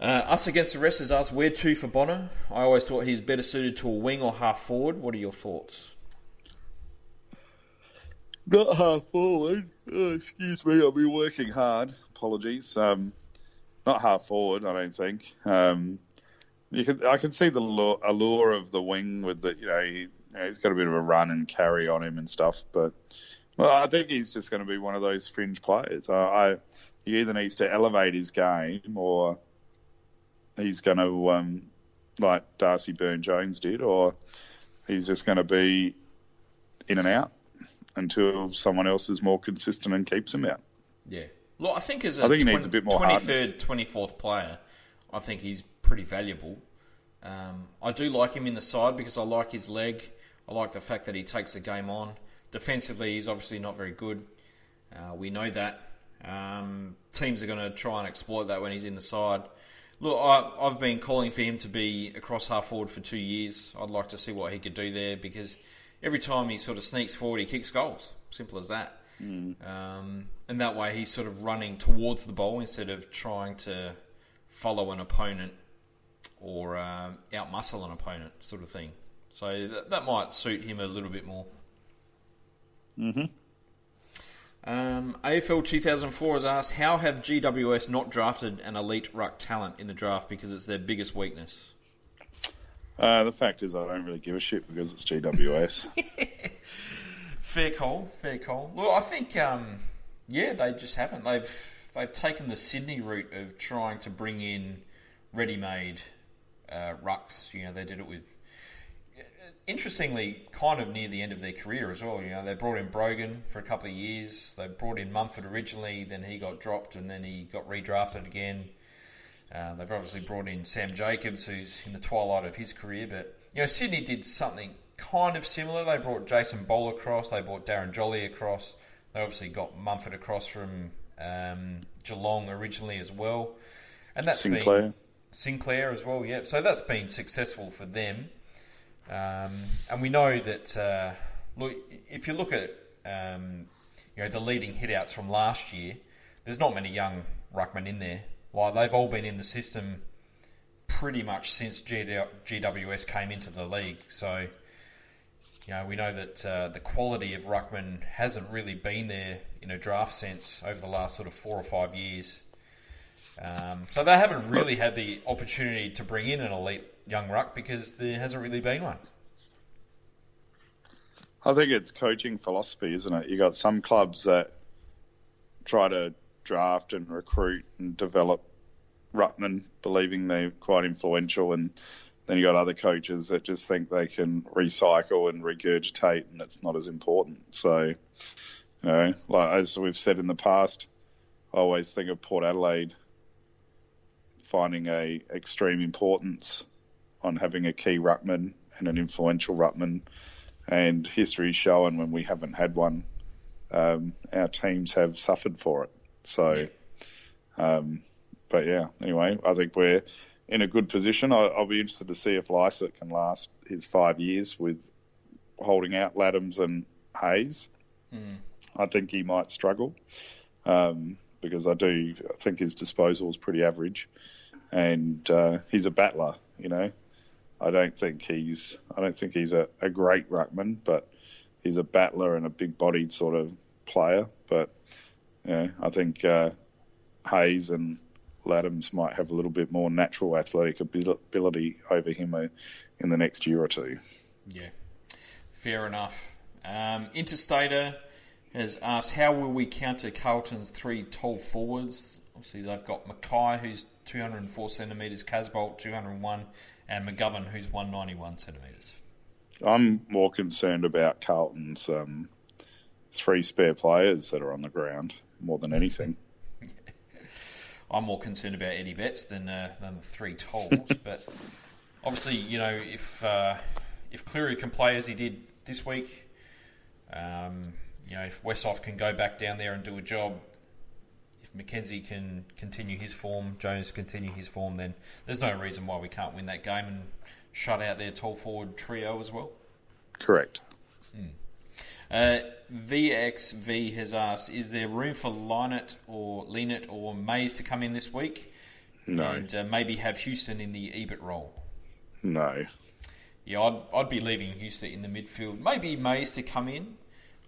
Uh, us against the rest has asked where to for Bonner. I always thought he's better suited to a wing or half forward. What are your thoughts? Not half forward. Oh, excuse me, I've been working hard. Apologies. Um, not half forward, I don't think. Um, you can, I can see the allure, of the wing with the, you know, he, he's got a bit of a run and carry on him and stuff. But well, I think he's just going to be one of those fringe players. I, I he either needs to elevate his game or he's going to, um, like Darcy Byrne-Jones did, or he's just going to be in and out until someone else is more consistent and keeps him out. Yeah. Look, I think as a I think he needs a bit more 23rd, 24th player, I think he's pretty valuable. Um, I do like him in the side because I like his leg. I like the fact that he takes the game on. Defensively, he's obviously not very good. Uh, we know that. Um, teams are going to try and exploit that when he's in the side. Look, I, I've been calling for him to be across half forward for two years. I'd like to see what he could do there because every time he sort of sneaks forward, he kicks goals. Simple as that. Um, and that way he's sort of running towards the ball instead of trying to follow an opponent or um, outmuscle an opponent, sort of thing. So that, that might suit him a little bit more. Mm-hmm. Um, AFL 2004 has asked, how have GWS not drafted an elite ruck talent in the draft because it's their biggest weakness? Uh, the fact is, I don't really give a shit because it's GWS. Fair call, fair call. Well, I think, um, yeah, they just haven't. They've they've taken the Sydney route of trying to bring in ready-made uh, rucks. You know, they did it with. Interestingly, kind of near the end of their career as well. You know, they brought in Brogan for a couple of years. They brought in Mumford originally, then he got dropped, and then he got redrafted again. Uh, they've obviously brought in Sam Jacobs, who's in the twilight of his career. But you know, Sydney did something kind of similar. They brought Jason Ball across. They brought Darren Jolly across. They obviously got Mumford across from um, Geelong originally as well, and that's Sinclair. been Sinclair as well. Yeah, so that's been successful for them. Um, and we know that uh, look, if you look at um, you know the leading hitouts from last year, there's not many young ruckmen in there. Like they've all been in the system pretty much since GWS came into the league. So you know we know that uh, the quality of ruckman hasn't really been there in a draft sense over the last sort of four or five years. Um, so they haven't really had the opportunity to bring in an elite young ruck because there hasn't really been one. I think it's coaching philosophy, isn't it? You got some clubs that try to draft and recruit and develop ruckmen, believing they're quite influential, and then you got other coaches that just think they can recycle and regurgitate, and it's not as important. So, you know, like as we've said in the past, I always think of Port Adelaide finding a extreme importance on having a key ruckman and an influential ruckman. And history's shown when we haven't had one, um, our teams have suffered for it. So, um, but yeah, anyway, I think we're in a good position. I, I'll be interested to see if Lycett can last his five years with holding out Ladhams and Hayes. I think he might struggle um, because I do think his disposal is pretty average, and uh, he's a battler. You know, I don't think he's I don't think he's a, a great ruckman, but he's a battler and a big-bodied sort of player. But know, I think uh, Hayes and Ladhams might have a little bit more natural athletic ability over him uh, in the next year or two. Yeah, fair enough. Um, Interstater has asked, how will we counter Carlton's three tall forwards? Obviously, they've got McKay, who's 204 centimetres, Casboult, 201, and McGovern, who's 191 centimetres. I'm more concerned about Carlton's um, three spare players that are on the ground more than anything. I'm more concerned about Eddie Betts than uh, than the three tolls. but obviously, you know, if uh, if Clurey can play as he did this week, um, you know, if Westhoff can go back down there and do a job, McKenzie can continue his form, Jones continue his form, then there's no reason why we can't win that game and shut out their tall forward trio as well. Correct. Uh, VXV has asked, is there room for Lienert or Lienert or Mays to come in this week? No, And uh, maybe have Houston in the Ebert role. no. Yeah, I'd, I'd be leaving Houston in the midfield. Maybe Mays to come in.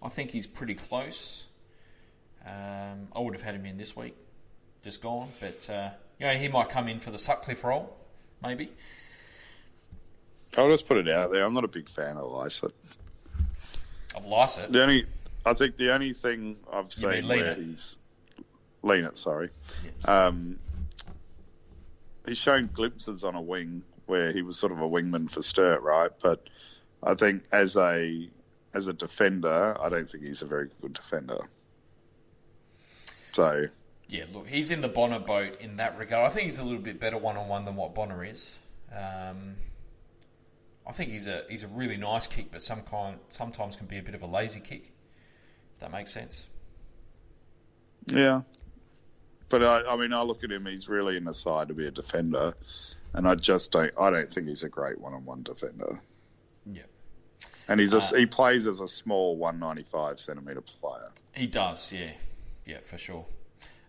I think he's pretty close. Um, I would have had him in this week, just gone. But, uh, you know, he might come in for the Sutcliffe role, maybe. I'll just put it out there. I'm not a big fan of Lycett. Of Lycett. The only, I think the only thing I've You seen mean where he's Lienert, sorry. Um, he's shown glimpses on a wing where he was sort of a wingman for Sturt, right? But I think as a as a defender, I don't think he's a very good defender. So Yeah, look, he's in the Bonner boat in that regard. I think he's a little bit better one on one than what Bonner is. Um, I think he's a he's a really nice kick, but some kind sometimes can be a bit of a lazy kick. If that makes sense. yeah, but I, I mean, I look at him. He's really in the side to be a defender, and I just don't. I don't think he's a great one-on-one defender. Yeah, And he's a, Uh, he plays as a small 195 centimeter player. he does. Yeah, yeah, for sure.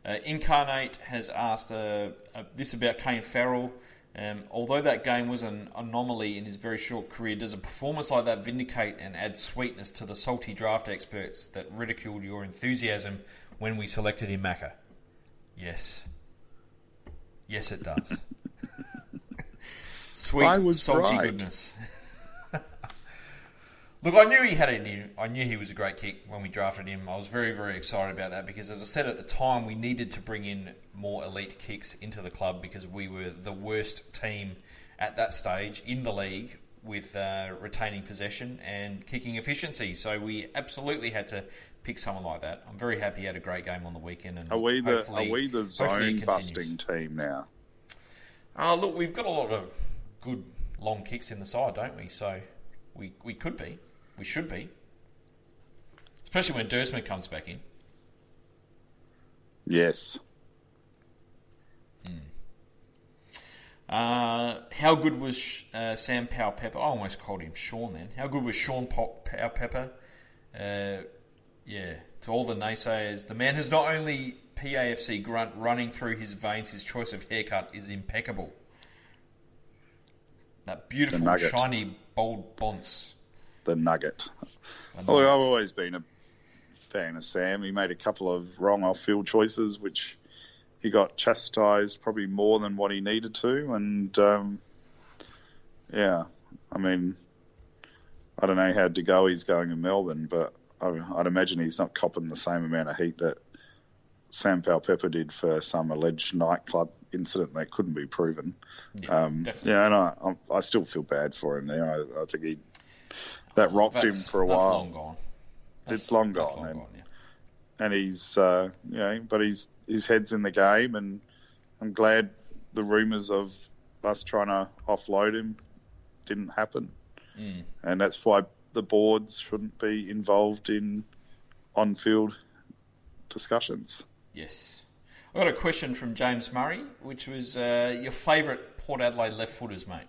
Uh, Incarnate has asked uh, uh, this about Kane Farrell. Um, although that game was an anomaly in his very short career, does a performance like that vindicate and add sweetness to the salty draft experts that ridiculed your enthusiasm when we selected him, Macca? Yes. Yes, it does. Sweet, salty right. goodness. Look, I knew he had it in. I knew he was a great kick when we drafted him. I was very, very excited about that because, as I said at the time, we needed to bring in more elite kicks into the club because we were the worst team at that stage in the league with uh, retaining possession and kicking efficiency. So we absolutely had to pick someone like that. I'm very happy he had a great game on the weekend. And Are we the are we the zone busting team now? Uh, look, we've got a lot of good long kicks in the side, don't we? So we we could be, we should be, especially when Duursma comes back in. Yes. Uh, how good was uh, Sam Powell Pepper? I almost called him Sean then. How good was Sean Powell Pepper? Uh, yeah, to all the naysayers, the man has not only PAFC grunt running through his veins, his choice of haircut is impeccable. That beautiful, shiny, bold bonce. The nugget. Know. I've always been a fan of Sam. He made a couple of wrong off-field choices, which he got chastised probably more than what he needed to. And um, yeah, I mean, I don't know how De Goey's going in Melbourne, but I, I'd imagine he's not copping the same amount of heat that Sam Pepper did for some alleged nightclub incident that couldn't be proven. Yeah, Um, yeah, and I, I still feel bad for him there. I, I think he that rocked him for a that's while long gone. That's- It's long that's gone, long and- gone, yeah. and he's uh, you know, but he's his head's in the game, and I'm glad the rumours of us trying to offload him didn't happen, Mm. and that's why the boards shouldn't be involved in on-field discussions. Yes. I got a question from James Murray, which was uh, your favourite Port Adelaide left footers, mate.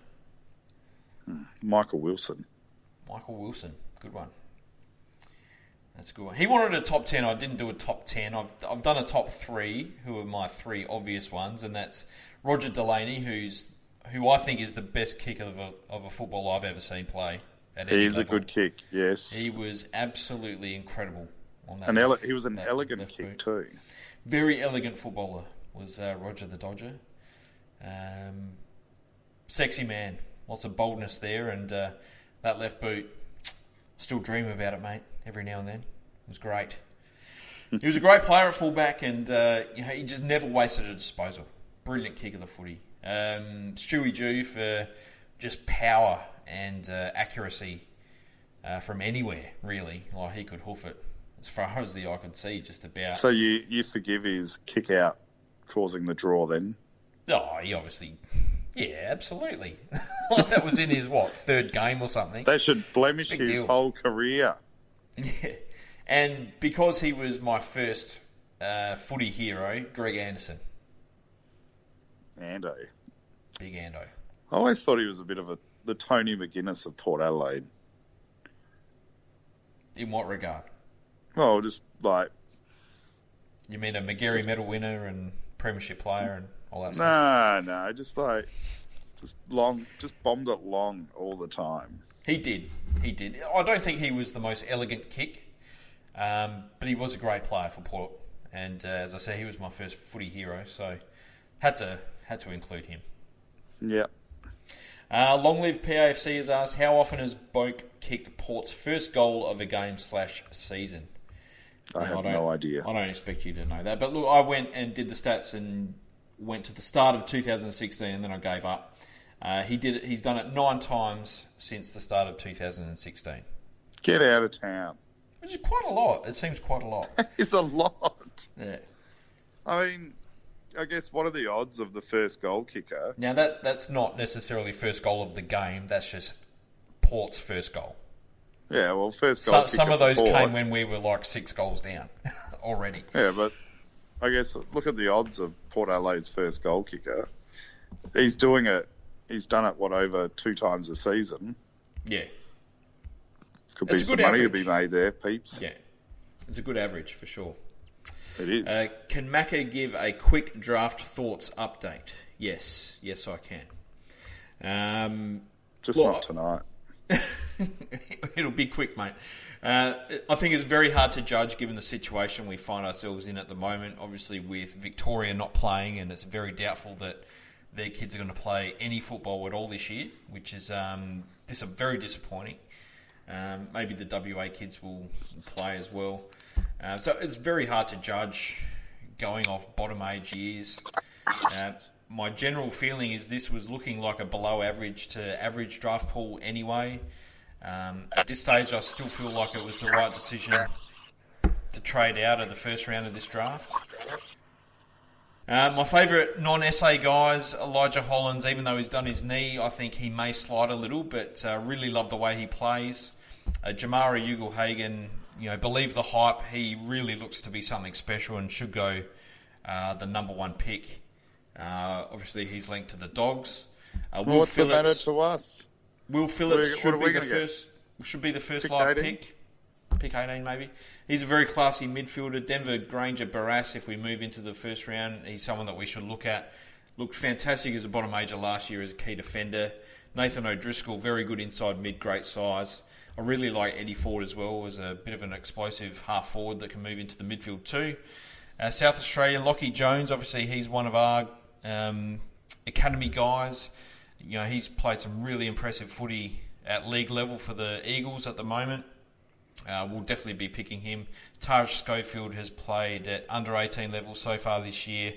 Michael Wilson, Michael Wilson, good one. That's a good one. He wanted a top ten. I didn't do a top ten. I've I've done a top three. Who are my three obvious ones? And that's Roger Delaney, who's who I think is the best kicker of a of a footballer I've ever seen play. Any he's a good kick, yes, He was absolutely incredible on that. an ele- left- he was an elegant kick boot. too. Very elegant footballer was uh, Roger the Dodger. Um, sexy man, lots of boldness there, and uh, that left boot. Still dream about it, mate. Every now and then, it was great. he was a great player at fullback, and uh, you know, he just never wasted a disposal. Brilliant kick of the footy. Um, Stewie Dew for just power and uh, accuracy uh, from anywhere, really. Like he could hoof it as far as the eye could see, just about. So you you forgive his kick out causing the draw then? Oh, he obviously. Yeah, absolutely. like that was in his, what, third game or something? They should blemish Big his deal. whole career. Yeah. And because he was my first uh, footy hero, Greg Anderson. Ando. Big Ando. I always thought he was a bit of a the Tony McGuinness of Port Adelaide. In what regard? Well, just like You mean a Magarey medal winner and premiership player and all that stuff? nah, no, just like just long, just bombed it long all the time. He did. He did. I don't think he was the most elegant kick, um, but he was a great player for Port. And uh, as I say, he was my first footy hero, so had to had to include him. Yeah, Uh, Long Live PAFC has asked, how often has Boak kicked Port's first goal of a game slash season? I have don't- no idea. I don't expect you to know that. But look, I went and did the stats and went to the start of 2016 and then I gave up. Uh, he did it, he's done it nine times since the start of 2016, Get out of town. which is quite a lot. It seems quite a lot. It's a lot. Yeah. I mean, I guess what are the odds of the first goal kicker? Now that that's not necessarily first goal of the game. That's just Port's first goal. Yeah, well, first goal So, kicker some of those Port. came when we were like six goals down already. Yeah, but I guess look at the odds of Port Adelaide's first goal kicker. He's doing it. He's done it what over two times a season. Yeah, Could That's be some money to be made there, peeps. yeah, it's a good average for sure. It is. Uh, can Macca give a quick draft thoughts update? Yes, yes, I can. Um, Just well, not tonight. it'll be quick, mate. Uh, I think it's very hard to judge given the situation we find ourselves in at the moment. Obviously, with Victoria not playing, and it's very doubtful that their kids are going to play any football at all this year, which is um, dis- very disappointing. Um, maybe the WA kids will play as well. Uh, so it's very hard to judge going off bottom age years. Uh, my general feeling is this was looking like a below average to average draft pool anyway. Um, at this stage, I still feel like it was the right decision to trade out of the first round of this draft. Uh, my favourite non-SA guys, Elijah Hollands. Even though he's done his knee, I think he may slide a little, but uh, really love the way he plays. Uh, Jamarra Ugle-Hagan, you know, believe the hype. He really looks to be something special and should go uh, the number one pick. Uh, obviously, he's linked to the Dogs. Uh, Well, what's the matter to us? Will Phillips should be the gonna get? first. Should be the first Pick live 18? pick. Pick eighteen, maybe. He's a very classy midfielder. Denver Grainger-Barras. If we move into the first round, he's someone that we should look at. Looked fantastic as a bottom major last year as a key defender. Nathan O'Driscoll, very good inside mid, great size. I really like Eddie Ford as well as a bit of an explosive half forward that can move into the midfield too. Uh, South Australian Lachie Jones, obviously he's one of our um, academy guys. You know he's played some really impressive footy at league level for the Eagles at the moment. Uh, we'll definitely be picking him. Taj Schofield has played at under 18 level so far this year.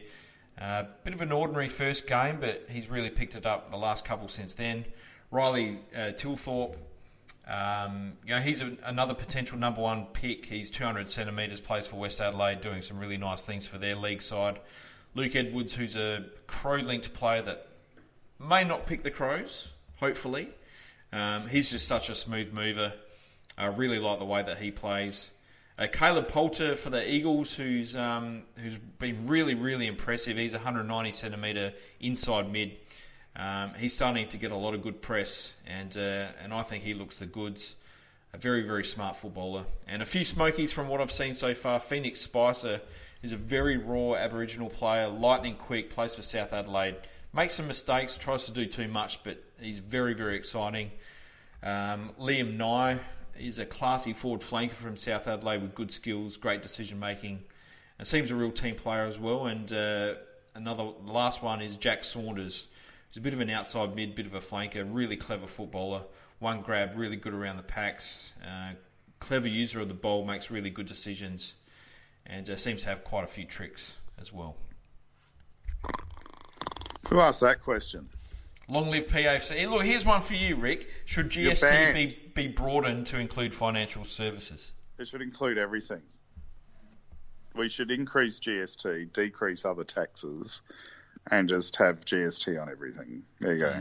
Uh, bit of an ordinary first game, but he's really picked it up the last couple since then. Riley uh, Thilthorpe, um, you know, he's a, another potential number one pick. He's 200 centimetres, plays for West Adelaide, doing some really nice things for their league side. Luke Edwards, who's a Crow linked player that may not pick the Crows, hopefully. Um, he's just such a smooth mover. I really like the way that he plays. Uh, Caleb Poulter for the Eagles, who's um, who's been really really impressive. He's 190 centimetre inside mid. Um, he's starting to get a lot of good press, and uh, and I think he looks the goods. A very very smart footballer, and a few smokies from what I've seen so far. Phoenix Spicer is a very raw Aboriginal player, lightning quick, plays for South Adelaide. Makes some mistakes, tries to do too much, but he's very very exciting. Um, Liam Nye is a classy forward flanker from South Adelaide with good skills, great decision making, and seems a real team player as well. And uh, another, the last one is Jack Saunders. He's a bit of an outside mid, bit of a flanker, really clever footballer. One grab, really good around the packs. Uh, clever user of the ball, makes really good decisions, and uh, seems to have quite a few tricks as well. Who asked that question? Long live PAFC. Look, here's one for you, Rick. Should GST be, be broadened to include financial services? It should include everything. We should increase GST, decrease other taxes, and just have GST on everything. There you go.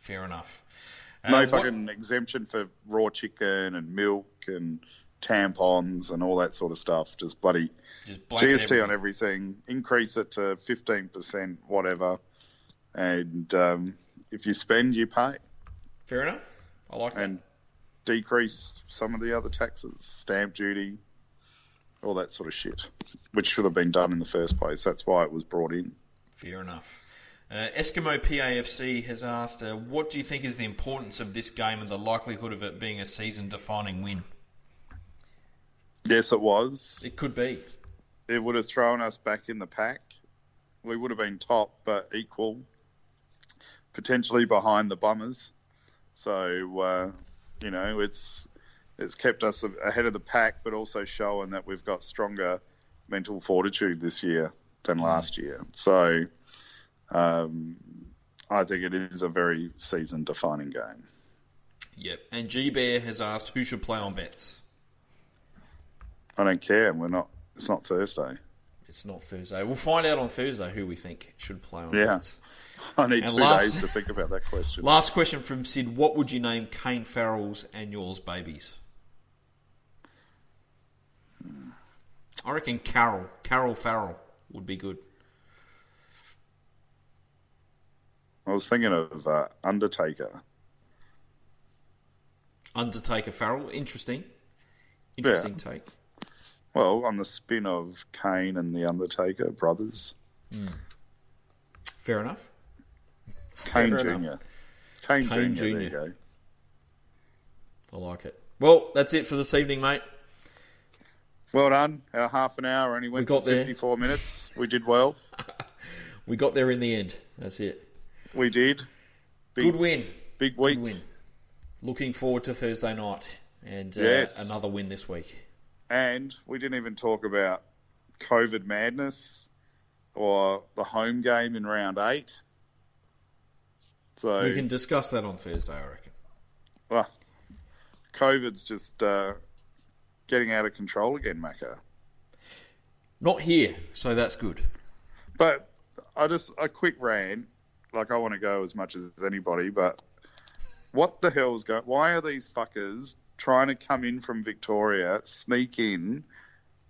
Fair enough. No Uh, what- fucking exemption for raw chicken and milk and tampons and all that sort of stuff. Just bloody Just GST on everything. everything. Increase it to fifteen percent, whatever. And um, if you spend, you pay. Fair enough. I like that. And decrease some of the other taxes, stamp duty, all that sort of shit, which should have been done in the first place. That's why it was brought in. Fair enough. Uh, Eskimo PAFC has asked, uh, what do you think is the importance of this game and the likelihood of it being a season-defining win? Yes, it was. It could be. It would have thrown us back in the pack. We would have been top, but equal, potentially behind the Bombers. So, uh, you know, it's it's kept us ahead of the pack, but also showing that we've got stronger mental fortitude this year than last year. So, um, I think it is a very season-defining game. Yep. And G Bear has asked, who should play on Betts? I don't care. We're not. It's not Thursday. It's not Thursday. We'll find out on Thursday who we think should play on Yeah. I need And two last- days to think about that question. Last question from Sid. What would you name Kane Farrell's and yours babies? I reckon Carol. Carol Farrell would be good. I was thinking of uh, Undertaker. Undertaker Farrell. Interesting. Interesting take. Well, on the spin of Kane and the Undertaker brothers, Fair enough. Kane Fair Jr. enough. Kane, Kane Jr. There you go. I like it. Well, that's it for this evening, mate. Well done. Our half an hour only went got for there. 54 minutes. We did well. We got there in the end. That's it. We did. Big, Good win. Big week. Good win. Looking forward to Thursday night and uh, Yes. another win this week. And we didn't even talk about COVID madness or the home game in round eight. So, We can discuss that on Thursday, I reckon. well, COVID's just uh, getting out of control again, Macca. Not here, so that's good. But I just a quick rant. Like I want to go as much as anybody, but what the hell's going? Why are these fuckers trying to come in from Victoria, sneak in,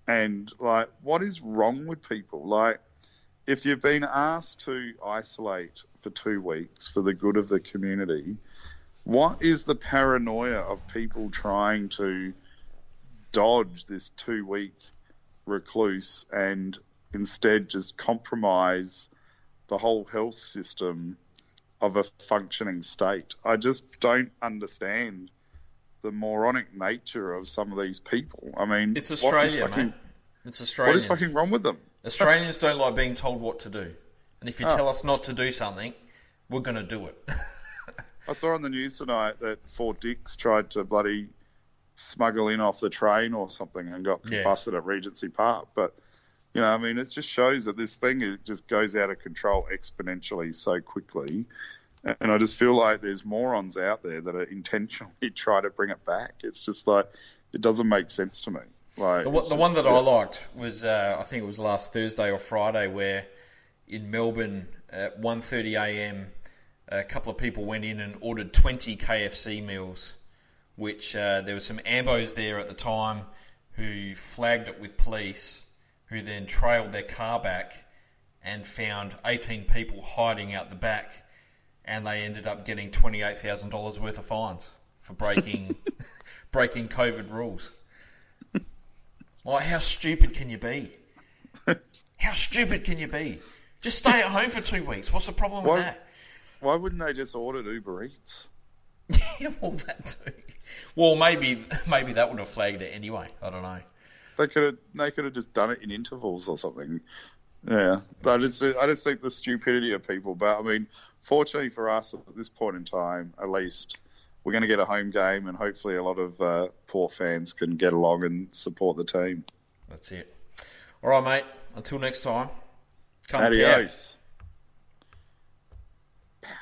and like, what is wrong with people? Like, if you've been asked to isolate for two weeks for the good of the community, what is the paranoia of people trying to dodge this two week recluse and instead just compromise the whole health system of a functioning state. I just don't understand the moronic nature of some of these people. I mean, It's what Australia, fucking- mate. It's What Australians. is fucking wrong with them? Australians don't like being told what to do. And if you Oh. tell us not to do something, we're going to do it. I saw on the news tonight that four dicks tried to bloody smuggle in off the train or something and got Yeah. busted at Regency Park. But you know, I mean, it just shows that this thing it just goes out of control exponentially so quickly. And I just feel like there's morons out there that are intentionally trying to bring it back. It's just like it doesn't make sense to me. Like The, one- the just- one that yeah. I liked was, uh, I think it was last Thursday or Friday, where in Melbourne at 1.30 a.m., a couple of people went in and ordered 20 KFC meals, which uh, there were some ambos there at the time who flagged it with police, who then trailed their car back and found 18 people hiding out the back, and they ended up getting $28,000 worth of fines for breaking breaking COVID rules. Like, how stupid can you be? How stupid can you be? Just stay at home for two weeks. What's the problem with that? Why wouldn't they just order Uber Eats? Yeah, well, that too. Well, maybe maybe that would have flagged it anyway. I don't know. They could have they could have just done it in intervals or something. Yeah, but I just I just think the stupidity of people. But I mean, fortunately for us at this point in time, at least we're going to get a home game, and hopefully a lot of uh, Port fans can get along and support the team. That's it. All right, mate. Until next time. Come Adios.